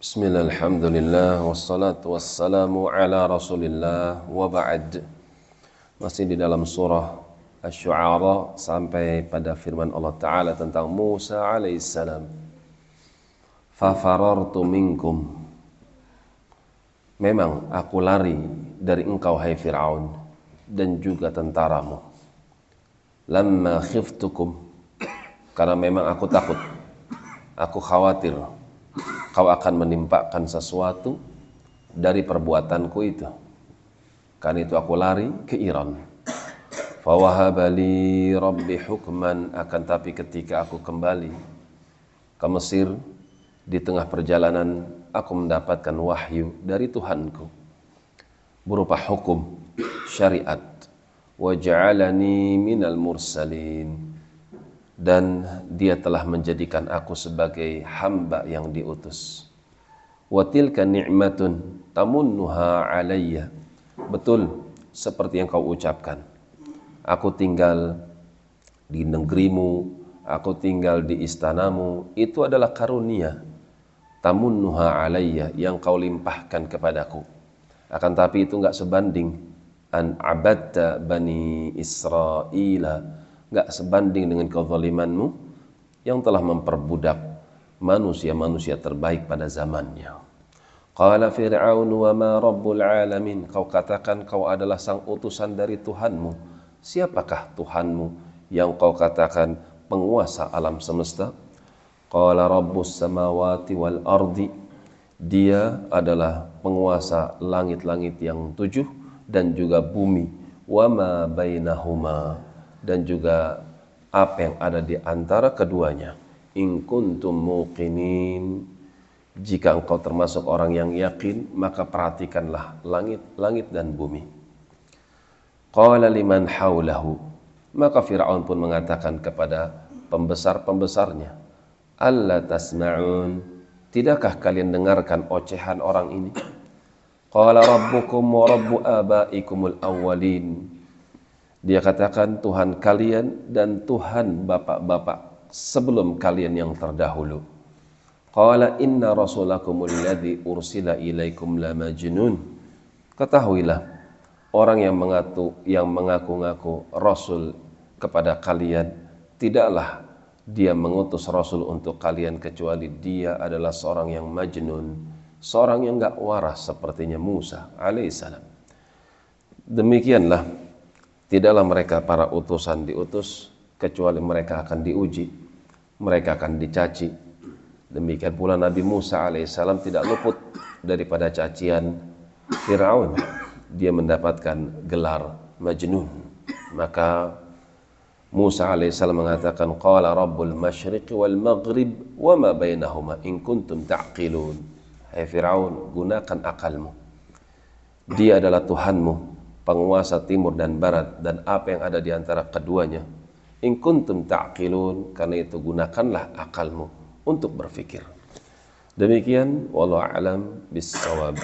Bismillah, alhamdulillah, wassalatu wassalamu ala rasulillah, wa ba'd Masih di dalam surah Ash-Shu'ara sampai pada firman Allah Ta'ala tentang Musa alaihissalam. Fafarartu minkum. Memang aku lari dari engkau hai Fir'aun dan juga tentaramu. Lamma khiftukum. Karena memang aku takut. Aku khawatir kau akan menimpakan sesuatu dari perbuatanku itu. Karena itu aku lari ke Iran. Fawahabali Rabbi hukman akan tapi ketika aku kembali ke Mesir di tengah perjalanan aku mendapatkan wahyu dari Tuhanku berupa hukum syariat wa ja'alani minal mursalin dan dia telah menjadikan aku sebagai hamba yang diutus. Wa tilka ni'matun tamunnuha alayya. Betul seperti yang kau ucapkan. Aku tinggal di negerimu, aku tinggal di istanamu, itu adalah karunia. Tamunnuha alayya yang kau limpahkan kepadaku. Akan tapi itu enggak sebanding an abadta bani Israila nggak sebanding dengan kezalimanmu yang telah memperbudak manusia-manusia terbaik pada zamannya. Qala Fir'aun wa ma rabbul alamin. Kau katakan kau adalah sang utusan dari Tuhanmu. Siapakah Tuhanmu yang kau katakan penguasa alam semesta? Qala rabbus samawati wal ardi. Dia adalah penguasa langit-langit yang tujuh dan juga bumi. Wa ma bainahuma dan juga apa yang ada di antara keduanya. In kuntum muqinin jika engkau termasuk orang yang yakin, maka perhatikanlah langit, langit dan bumi. Qala liman haulahu. Maka Fir'aun pun mengatakan kepada pembesar-pembesarnya, Allah tasma'un, tidakkah kalian dengarkan ocehan orang ini? Qala rabbukum wa rabbu abaikumul awwalin. Dia katakan Tuhan kalian dan Tuhan bapak-bapak sebelum kalian yang terdahulu. Qala inna rasulakumul ladzi ursila ilaikum la majnun. Ketahuilah orang yang mengaku yang mengaku-ngaku rasul kepada kalian tidaklah dia mengutus rasul untuk kalian kecuali dia adalah seorang yang majnun, seorang yang enggak waras sepertinya Musa alaihissalam. Demikianlah Tidaklah mereka para utusan diutus kecuali mereka akan diuji, mereka akan dicaci. Demikian pula Nabi Musa alaihissalam tidak luput daripada cacian Fir'aun. Dia mendapatkan gelar Majnun. Maka Musa alaihissalam mengatakan qala rabbul masyriqi wal maghrib wa ma bainahuma in kuntum ta'qilun. Hai Firaun, gunakan akalmu. Dia adalah Tuhanmu penguasa timur dan barat dan apa yang ada di antara keduanya. In kuntum ta'qilun, karena itu gunakanlah akalmu untuk berfikir. Demikian wallahu alam bisawab.